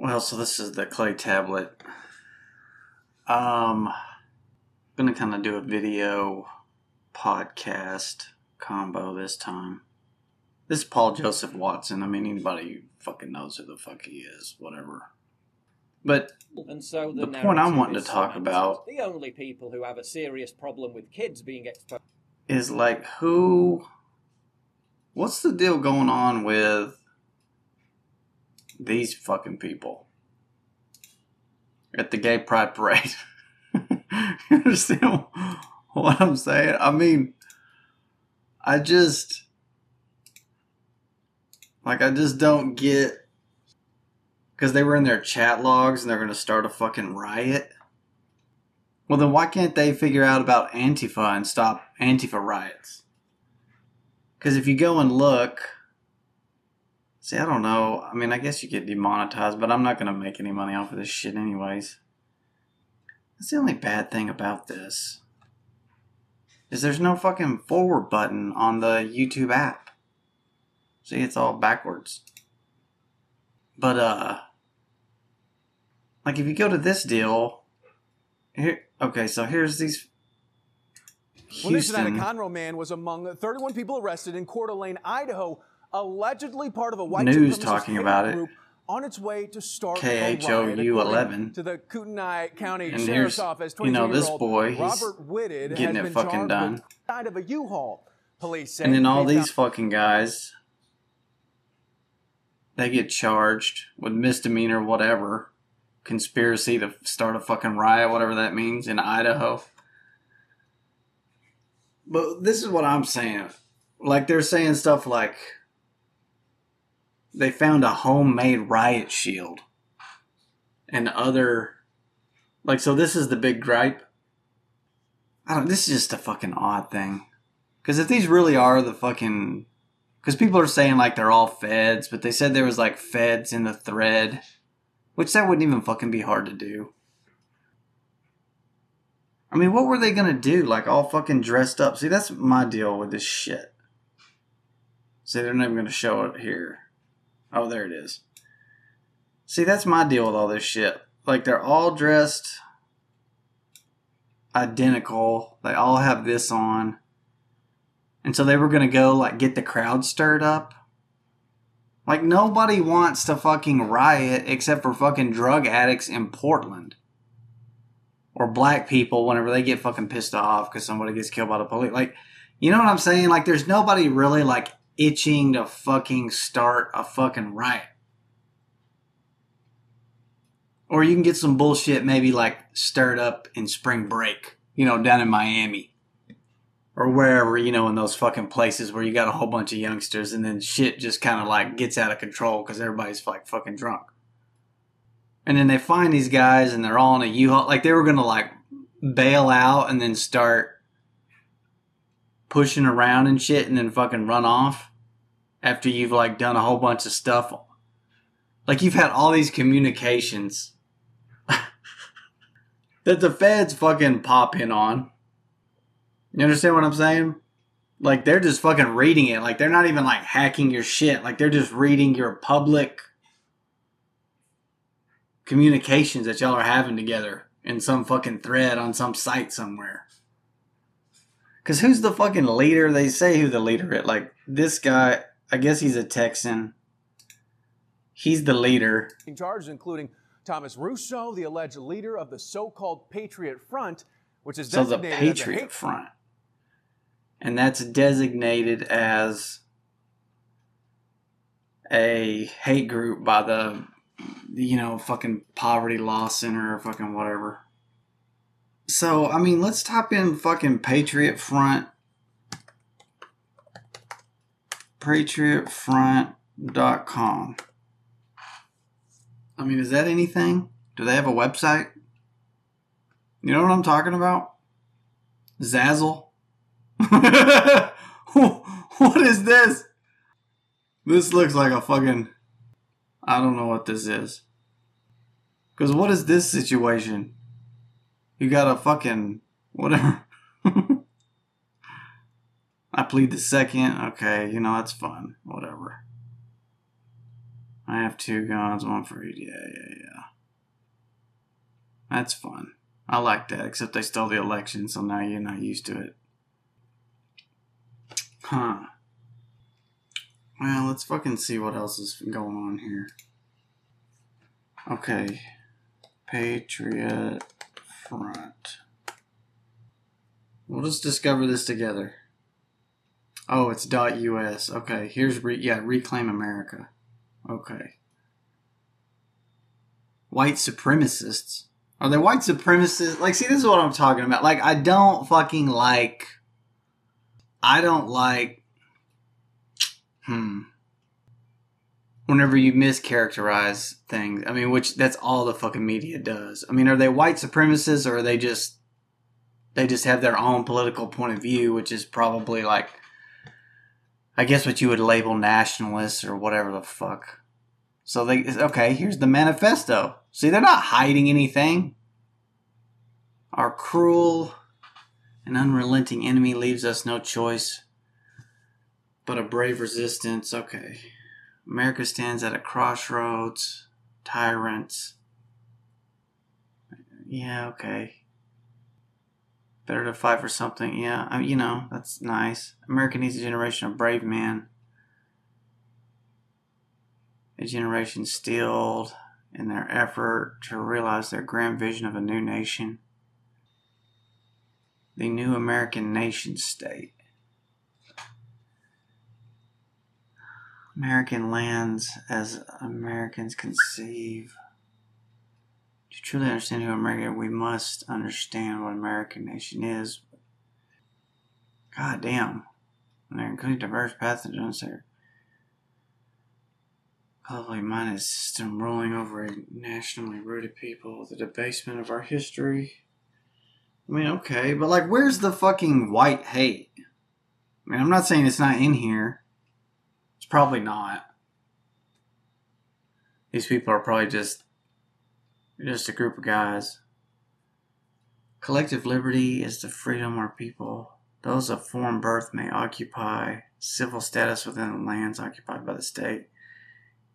Well, so this is the Klay Tablet. Um, gonna kind of do a video podcast combo this time. This is Paul Joseph Watson. I mean, anybody fucking knows who the fuck he is, whatever. But And so the, The point I'm wanting to talk about- the only people who have a serious problem with kids being exposed is like, who. What's the deal going on with these fucking people at the gay pride parade? you understand what I'm saying? I mean, I just. Like, I just don't get. Because they were in their chat logs and they're to start a fucking riot. Well, then why can't they figure out about Antifa and stop Antifa riots? Because if you go and look. See, I don't know. I mean, I guess you get demonetized, but I'm not going to make any money off of this shit, anyways. That's the only bad thing about this. Is there's no fucking forward button on the YouTube app. See, it's all backwards. But, uh. Like, if you go to this deal. Here, okay, so here's these. Well, this Houston Conroe man was among 31 people arrested in Coeur d'Alene, Idaho, allegedly part of a white News supremacist talking about it. group on its way to start a KHOU riot, 11. according To the Kootenai County And Sheriff's Office, you know, this boy, he's Robert getting it fucking done. side of a U-Haul. Police And then all these fucking guys, they get charged with misdemeanor, whatever, conspiracy to start a fucking riot, whatever that means, in Idaho. But this is what I'm saying. Like, they're saying stuff like they found a homemade riot shield and other. Like, so this is the big gripe. I don't, this is just a fucking odd thing. Because if these really are the fucking. Because people are saying like they're all feds, but they said there was like feds in the thread. Which that wouldn't even fucking be hard to do. I mean, what were they gonna do? Like all fucking dressed up? See, that's my deal with this shit. See, they're not even gonna show it here. Oh, there it is. See, that's my deal with all this shit. Like they're all dressed identical. They all have this on. And so they were going to go like get the crowd stirred up. Like nobody wants to fucking riot except for fucking drug addicts in Portland. Or black people whenever they get fucking pissed off because somebody gets killed by the police. Like, you know what I'm saying? Like, there's nobody really like itching to fucking start a fucking riot. Or you can get some bullshit maybe like stirred up in spring break, you know, down in Miami. Or wherever, you know, in those fucking places where you got a whole bunch of youngsters and then shit just kind of like gets out of control because everybody's like fucking drunk. And then they find these guys and they're all in a U-Haul. Like they were going to like bail out and then start pushing around and shit and then fucking run off after you've like done a whole bunch of stuff. Like you've had all these communications that the feds fucking pop in on. You understand what I'm saying? Like they're just fucking reading it. Like they're not even like hacking your shit. Like they're just reading your public communications that y'all are having together in some fucking thread on some site somewhere. Cause who's the fucking leader? They say who the leader is. Like this guy, I guess he's a Texan. He's the leader. charges, including Thomas Rousseau, the alleged leader of the so-called Patriot Front, which is So the designated as a Patriot hate Front. And that's designated as a hate group by the, you know, fucking Poverty Law Center or fucking whatever. So, I mean, let's type in fucking Patriot Front. PatriotFront.com. I mean, is that anything? Do they have a website? You know what I'm talking about? Zazzle? what is this? This looks like a fucking. I don't know what this is. Because what is this situation? You got a fucking. Whatever. I plead the second. Okay, you know, that's fun. Whatever. I have two guns, one for each. Yeah, yeah, yeah. That's fun. I like that, except they stole the election, so now you're not used to it. Huh. Well, let's fucking see what else is going on here. Okay. Patriot Front. We'll just discover this together. Oh, it's .us. Okay, here's re- yeah, Reclaim America. Okay. White supremacists. Are they white supremacists? Like, see, this is what I'm talking about. Like, I don't fucking like. I don't like. Hmm. Whenever you mischaracterize things, I mean, which that's all the fucking media does. I mean, are they white supremacists or are they just. They just have their own political point of view, which is probably like. I guess what you would label nationalists or whatever the fuck. So they okay, here's the manifesto. See, they're not hiding anything. Our cruel and unrelenting enemy leaves us no choice but a brave resistance. Okay. America stands at a crossroads. Tyrants. Yeah, okay. Better to fight for something. Yeah, I you know, that's nice. America needs a generation of brave men. A generation steeled in their effort to realize their grand vision of a new nation. The new American nation state. American lands as Americans conceive. To truly understand who America, we must understand what American nation is. God damn. And they're including diverse pathogens there. Globally minded system ruling over a nationally rooted people, the debasement of our history. I mean, okay, but like, where's the fucking white hate? I mean, I'm not saying it's not in here. Probably not. These people are probably just just a group of guys. Collective liberty is the freedom where people, those of foreign birth, may occupy civil status within the lands occupied by the state.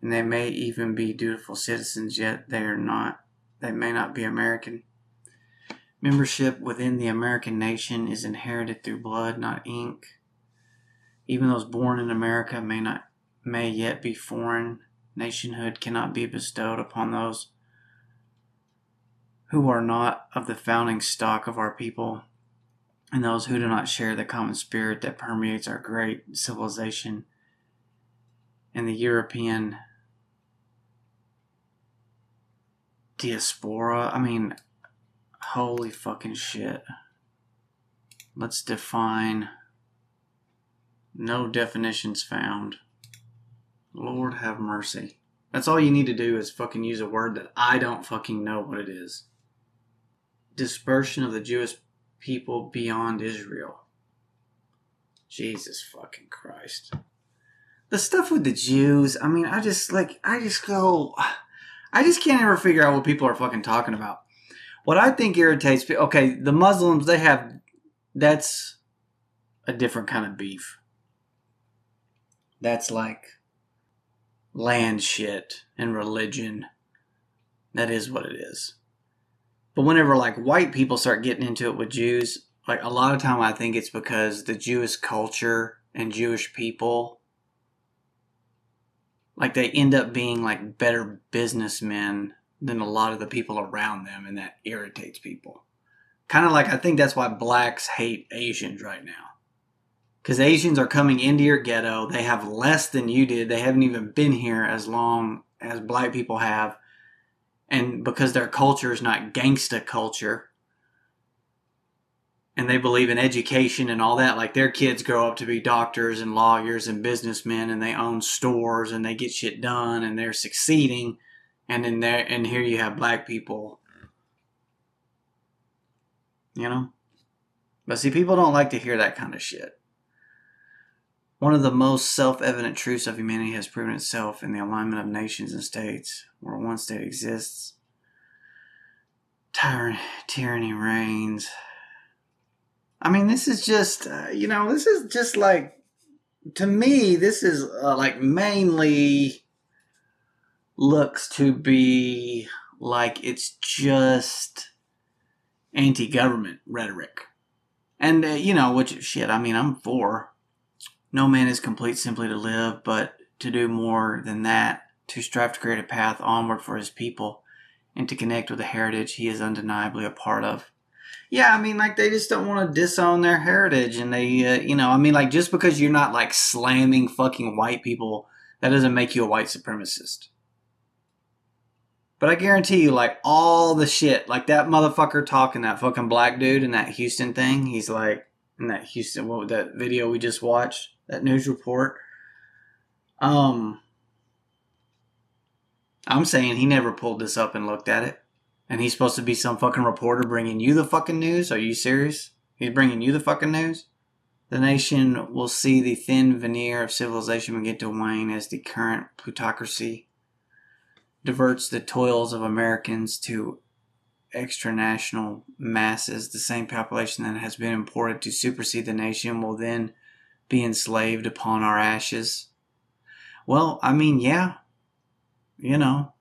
And they may even be dutiful citizens, yet they are not. They may not be American. Membership within the American nation is inherited through blood, not ink. Even those born in America may not may yet be foreign. Nationhood cannot be bestowed upon those who are not of the founding stock of our people, and those who do not share the common spirit that permeates our great civilization and the European diaspora. I mean, holy fucking shit. Let's define. No definitions found. Lord have mercy. That's all you need to do is fucking use a word that I don't fucking know what it is dispersion of the Jewish people beyond Israel. Jesus fucking Christ. The stuff with the Jews, I mean, I just like, I just go, I just can't ever figure out what people are fucking talking about. What I think irritates people, okay, the Muslims, they have, that's a different kind of beef. That's like land shit and religion. That is what it is. But whenever like white people start getting into it with Jews, like a lot of time I think it's because the Jewish culture and Jewish people like they end up being like better businessmen than a lot of the people around them and that irritates people. Kind of like I think that's why blacks hate Asians right now. Cuz Asians are coming into your ghetto, they have less than you did. They haven't even been here as long as black people have. And because their culture is not gangsta culture and they believe in education and all that like their kids grow up to be doctors and lawyers and businessmen and they own stores and they get shit done and they're succeeding. And then there and here you have black people. You know? But see people don't like to hear that kind of shit one of the most self evident truths of humanity has proven itself in the alignment of nations and states. Where one state exists, tyranny, tyranny reigns. I mean, this is just, uh, you know, this is just like, to me, this is uh, like mainly looks to be like it's just anti-government rhetoric. And uh, you know, which shit, I mean, I'm for. No man is complete simply to live, but to do more than that, to strive to create a path onward for his people and to connect with the heritage he is undeniably a part of. Yeah, I mean, like they just don't want to disown their heritage, and they, uh, you know, I mean, like just because you're not like slamming fucking white people, that doesn't make you a white supremacist. But I guarantee you, like all the shit, like that motherfucker talking, that fucking black dude in that Houston thing, he's like in that Houston, what that video we just watched, that news report. Um, I'm saying he never pulled this up and looked at it. And he's supposed to be some fucking reporter bringing you the fucking news? Are you serious? He's bringing you the fucking news? The nation will see the thin veneer of civilization begin to wane as the current plutocracy diverts the toils of Americans to extranational masses. The same population that has been imported to supersede the nation will then be enslaved upon our ashes. Well, I mean, yeah, you know,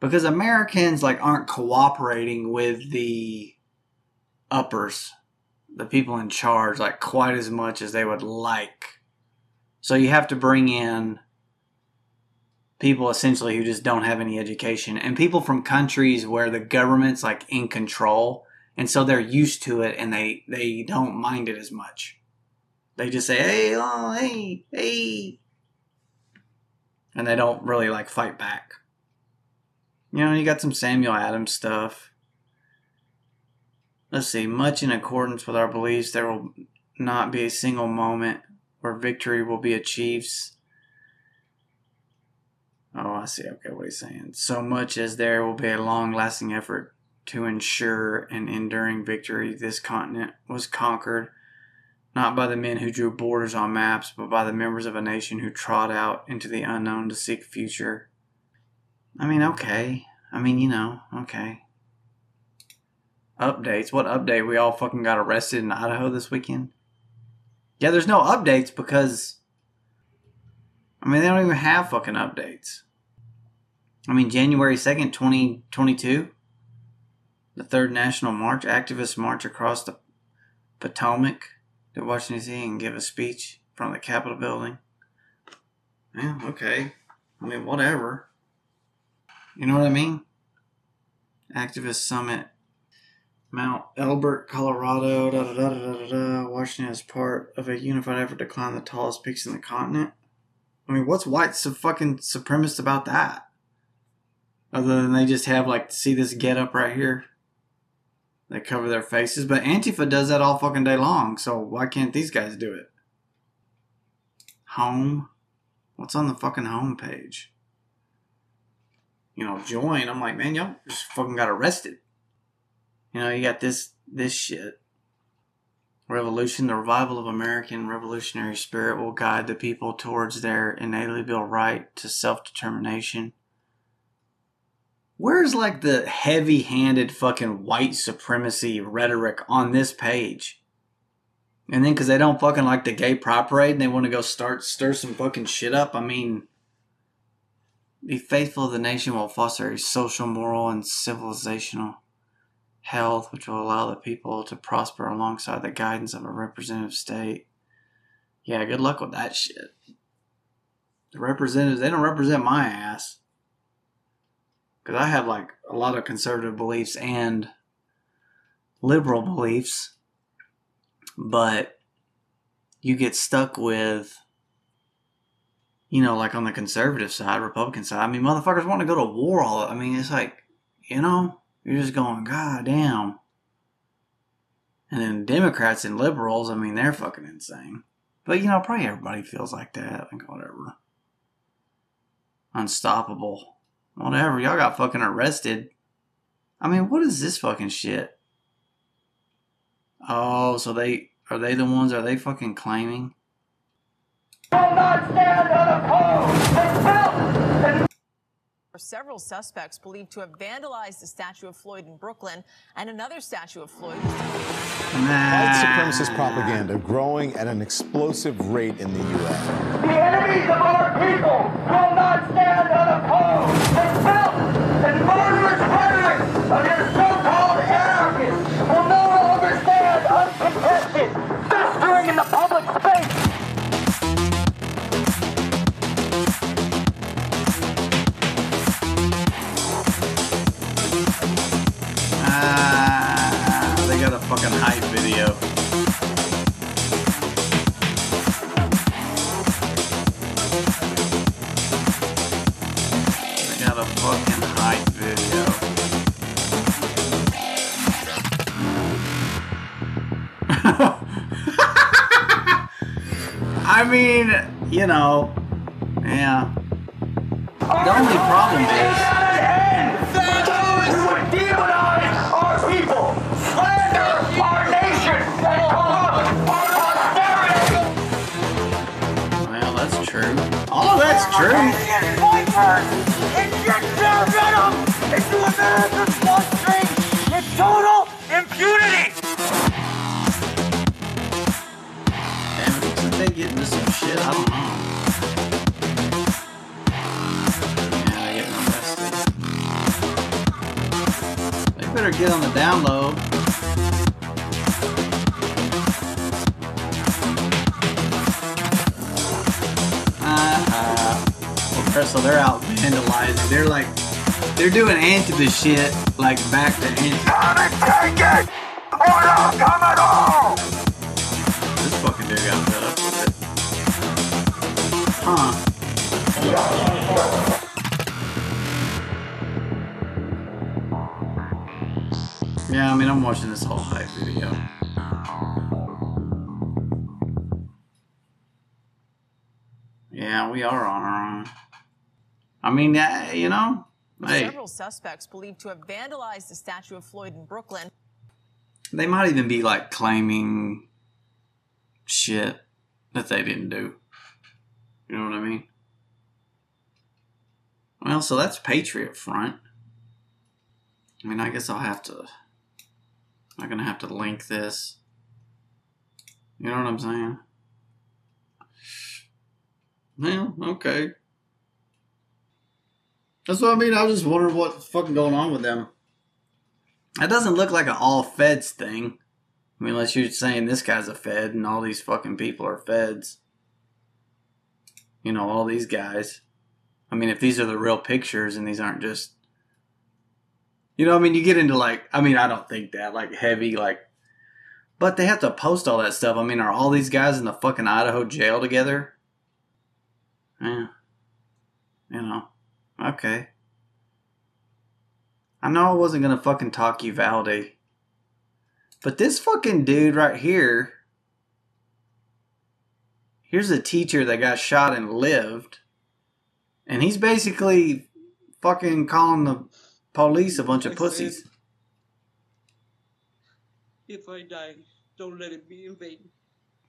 because Americans like aren't cooperating with the uppers, the people in charge, like quite as much as they would like. So you have to bring in people essentially who just don't have any education and people from countries where the government's like in control and so they're used to it and they they don't mind it as much. They just say, "Hey, oh, hey, hey." And they don't really like fight back. You know, you got some Samuel Adams stuff. Let's see, much in accordance with our beliefs, there will not be a single moment where victory will be achieved. Oh, I see. Okay, what he's saying. So much as there will be a long lasting effort to ensure an enduring victory, this continent was conquered not by the men who drew borders on maps, but by the members of a nation who trod out into the unknown to seek future. I mean, okay. I mean, you know, okay. Updates. What update? We all fucking got arrested in Idaho this weekend? Yeah, there's no updates because. I mean, they don't even have fucking updates. I mean, January 2nd, 2022, the third national march, activists march across the Potomac to Washington, D.C. and give a speech from the Capitol building. Yeah, okay. I mean, whatever. You know what I mean? Activist Summit, Mount Elbert, Colorado, da da da da da da. Washington is part of a unified effort to climb the tallest peaks in the continent. I mean, what's white so fucking supremacist about that? Other than they just have like see this get up right here. They cover their faces, but Antifa does that all fucking day long. So why can't these guys do it? Home. What's on the fucking home page? You know, join. I'm like, man, y'all just fucking got arrested. You know, you got this this shit. Revolution, the revival of American revolutionary spirit will guide the people towards their inalienable right to self determination where's like the heavy handed fucking white supremacy rhetoric on this page? And then because they don't fucking like the gay pride parade and they want to go start stir some fucking shit up, I mean, be faithful to the nation will foster a social, moral, and civilizational health, which will allow the people to prosper alongside the guidance of a representative state. Yeah, good luck with that shit. The representatives, they don't represent my ass because I have like a lot of conservative beliefs and liberal beliefs, but you get stuck with, you know, like on the conservative side, Republican side. I mean, motherfuckers want to go to war all. I mean, it's like, you know, you're just going, God damn. And then Democrats and liberals, I mean, they're fucking insane. But you know, probably everybody feels like that. Like whatever. Unstoppable. Whatever, y'all got fucking arrested. I mean, what is this fucking shit? Oh, so they are they the ones? Are they fucking claiming? Several suspects believed to have vandalized the statue of Floyd in Brooklyn and another statue of Floyd. White supremacist propaganda growing at an explosive rate in the U.S. The enemies of our people will not stand unopposed. The filth and murderous rhetoric of venom into America's with total impunity. Damn they get into some shit? I don't know. Better get on the download. Uh-huh. Well, first, so they're out vandalizing. They're like, they're doing Antifa shit, like back to Antifa. Come and take it, or not come at all. This fucking dude got fed up with it. Huh. Yeah, I mean, I'm watching this whole hype video. Yeah, we are on our. I mean, uh, you know, hey, Several suspects believed to have vandalized the statue of Floyd in Brooklyn they might even be like claiming shit that they didn't do. You know what I mean? Well, so that's Patriot Front. I mean, I guess I'll have to. I'm gonna have to link this. You know what I'm saying? Well, okay. That's what I mean. I was just wondering what's fucking going on with them. That doesn't look like an all feds thing. I mean, unless you're saying this guy's a fed and all these fucking people are feds. You know, all these guys. I mean, if these are the real pictures and these aren't just. You know, I mean, you get into like. I mean, I don't think that. Like, heavy, like. But they have to post all that stuff. I mean, are all these guys in the fucking Idaho jail together? Yeah. You know. Okay. I know I wasn't gonna fucking talk Uvalde. But this fucking dude right here. Here's a teacher that got shot and lived. And he's basically fucking calling the police a bunch of pussies. If I die, don't let it be in vain.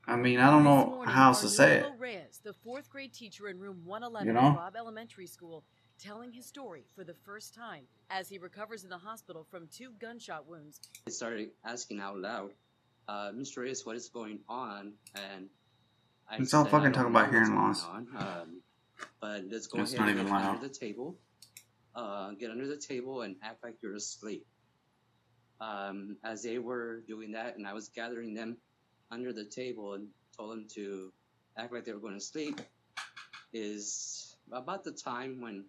I mean, I don't know morning, how else to say it. Reyes, the fourth grade teacher in room 111 You know? of Elementary School, telling his story for the first time as he recovers in the hospital from two gunshot wounds. I started asking out loud, uh, Mr. Reyes, what is going on? And I It's all fucking "I talking about hearing loss. on, Um, but let's go It's ahead not and even get loud. under the table. Uh, get under the table and act like you're asleep. Um, as they were doing that, and I was gathering them under the table and told them to act like they were going to sleep, is about the time when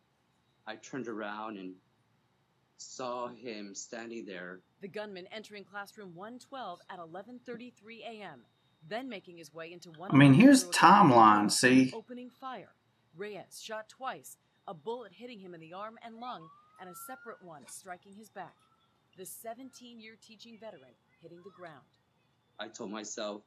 I turned around and saw him standing there The gunman entering classroom 112 at 11:33 a.m., then making his way into one. I mean, here's the timeline, see? Opening fire. Reyes shot twice, a bullet hitting him in the arm and lung, and a separate one striking his back. The 17-year teaching veteran hitting the ground. I told myself,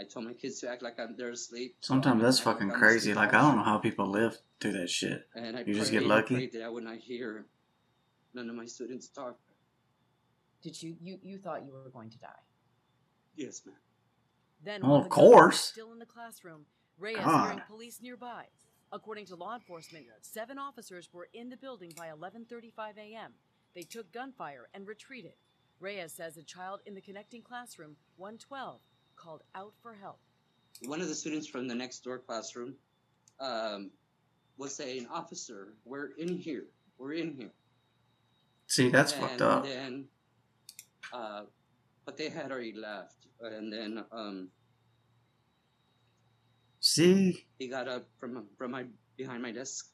I told my kids to act like I'm there asleep. Sometimes that's fucking I'm crazy. Like, I don't know how people live through that shit. And I You just get lucky? prayed that I would not hear none of my students talk. Did you, you you thought you were going to die? Yes, ma'am. Then, Well, of the course. still in the classroom, Reyes God. hearing police nearby, According to law enforcement, seven officers were in the building by 11:35 a.m. They took gunfire and retreated. Reyes says a child in the connecting classroom 112 called out for help. One of the students from the next door classroom um, was saying, "Officer, we're in here. We're in here." See, that's and fucked up. Then, uh, but they had already left, and then um, See, he got up from from my behind my desk,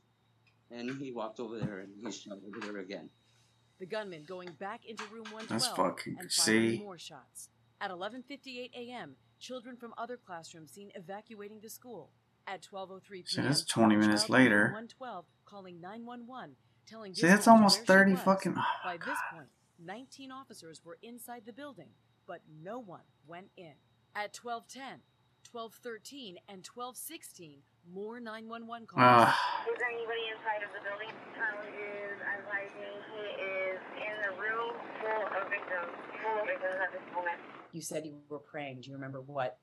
and he walked over there and he shot over there again. The gunman going back into room 112 That's fucking- and firing see? more shots. At 11:58 a.m., children from other classrooms seen evacuating the school. At 12:03 p.m., See, that's 20 minutes child in room later. 112 calling 911, telling See, that's almost 30 was. fucking- oh, By this point, 19 officers were inside the building, but no one went in. At 12:10, 12:13, and 12:16, more 911 calls. Ah. Is there anybody inside of the building? Tyler is advising he is in the room full of victims, full of victims at this moment. You said you were praying. Do you remember what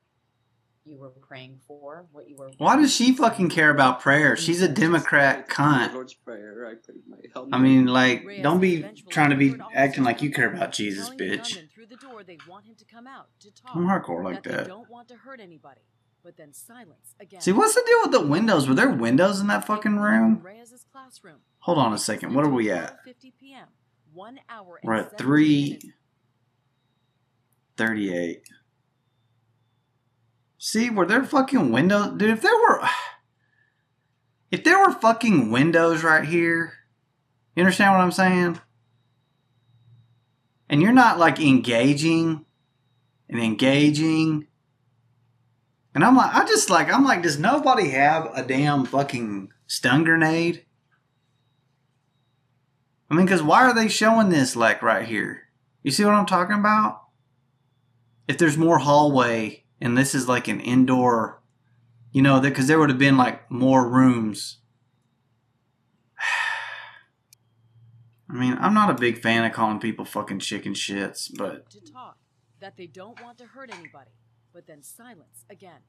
you were praying for? What you were? why does she fucking care about prayer? She's a Democrat cunt. Lord's prayer. I prayed my help. I mean, like, don't be trying to be acting like you care about Jesus, bitch. the door they want him to come out to talk. I'm hardcore like that. that. Don't want to hurt anybody, but then silence again. See, what's the deal with the windows? Were there windows in that fucking room? Reyes's classroom. Hold on a second. What are we at? 12:50 p.m. One hour. We're at 17 three minutes. thirty-eight. See, were there fucking windows, dude? If there were, if there were fucking windows right here, you understand what I'm saying? And you're not like engaging and engaging. And I'm like, I just like, I'm like, does nobody have a damn fucking stun grenade? I mean, because why are they showing this like right here? You see what I'm talking about? If there's more hallway and this is like an indoor, you know, because there would have been like more rooms. I mean, I'm not a big fan of calling people fucking chicken shits, but to talk. That they don't want to hurt anybody, but then silence again.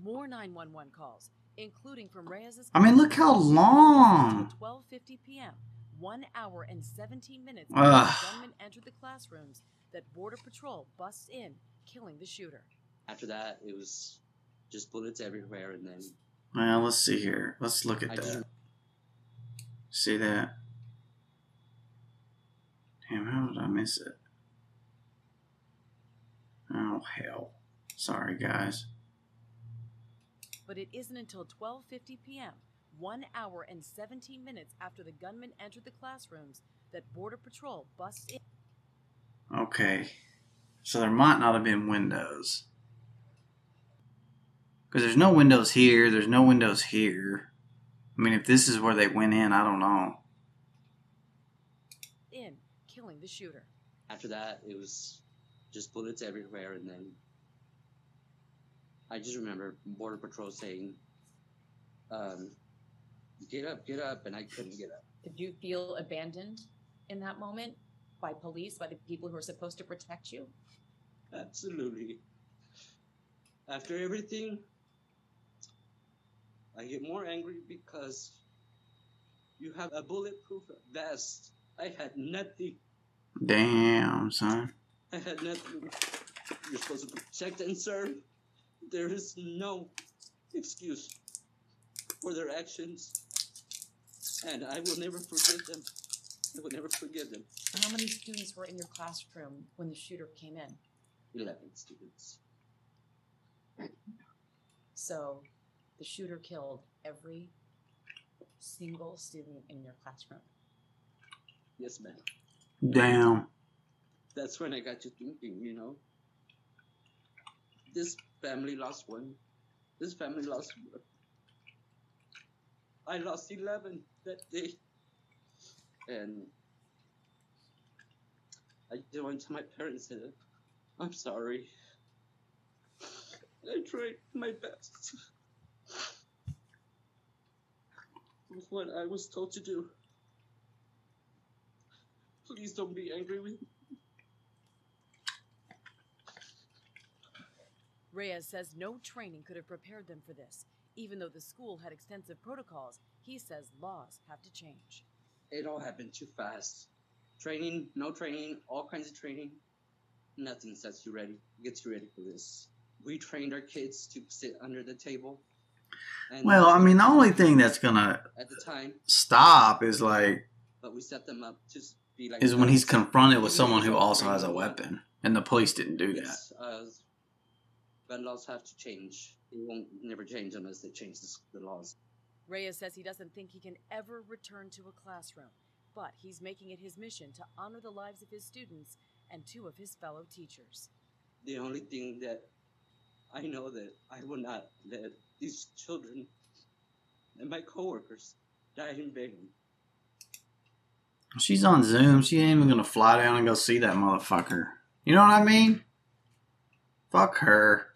More 911 calls, including from Reyes's. I mean, look how long. 12:50 p.m. One hour and 17 minutes Ugh. gunman entered the classrooms, that Border Patrol busts in, killing the shooter. After that, it was just bullets everywhere, and then well, let's see here. Let's look at I just that. See that? Damn, how did I miss it? Oh hell! Sorry, guys. But it isn't until 12:50 p.m., 1 hour and 17 minutes after the gunman entered the classrooms, that Border Patrol busts in. Okay, so there might not have been windows because there's no windows here. There's no windows here. I mean, if this is where they went in, I don't know. in, killing the shooter. after that, it was just bullets everywhere, and then I just remember Border Patrol saying, um, "Get up, get up," and I couldn't get up. Did you feel abandoned in that moment by police, by the people who are supposed to protect you? Absolutely. After everything, I get more angry because you have a bulletproof vest. I had nothing. Damn, son. I had nothing. You're supposed to protect and serve. There is no excuse for their actions. And I will never forgive them. I will never forgive them. How many students were in your classroom when the shooter came in? 11 students. So the shooter killed every single student in your classroom. Yes, ma'am. Damn. That's when I got to thinking, you know. This family lost one. This family lost one. I lost 11 that day. And I just went to my parents and said, I'm sorry. I tried my best. With what I was told to do. Please don't be angry with me. Reyes says no training could have prepared them for this. Even though the school had extensive protocols, he says laws have to change. It all happened too fast. Training, no training, all kinds of training. Nothing sets you ready, gets you ready for this. We trained our kids to sit under the table. And Well, I mean, the only thing that's gonna at the time, stop is like but we set them up to be like is when he's confronted with someone who also has a weapon, and the police didn't do that. Yes, uh, gun laws have to change. They won't never change unless they change the, the laws. Reyes says he doesn't think he can ever return to a classroom, but he's making it his mission to honor the lives of his students and two of his fellow teachers. The only thing that I know that I will not let these children and my coworkers die in vain. She's on Zoom. She ain't even gonna fly down and go see that motherfucker. You know what I mean? Fuck her.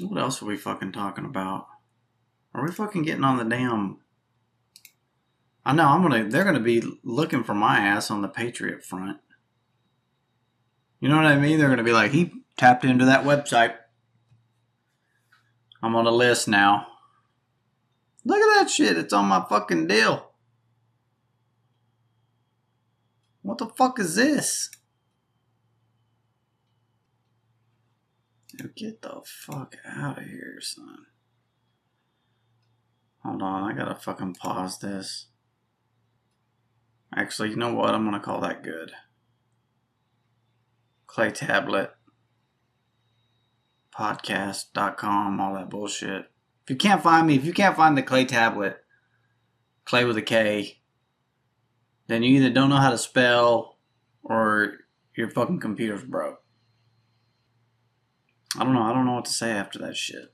What else are we fucking talking about? Are we fucking getting on the damn? I know I'm gonna. They're gonna be looking for my ass on the Patriot front. You know what I mean? They're gonna be like, he tapped into that website. I'm on the list now. Look at that shit. It's on my fucking deal. What the fuck is this? Get the fuck out of here, son. Hold on, I gotta fucking pause this. Actually, you know what? I'm gonna call that good. Klay Tablet. Podcast.com, all that bullshit. If you can't find me, if you can't find the Klay Tablet, Clay with a K, then you either don't know how to spell or your fucking computer's broke. I don't know. I don't know what to say after that shit.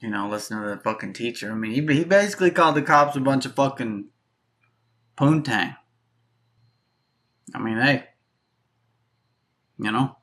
You know, listen to the fucking teacher. I mean, he, he basically called the cops a bunch of fucking poontang. I mean, hey, you know,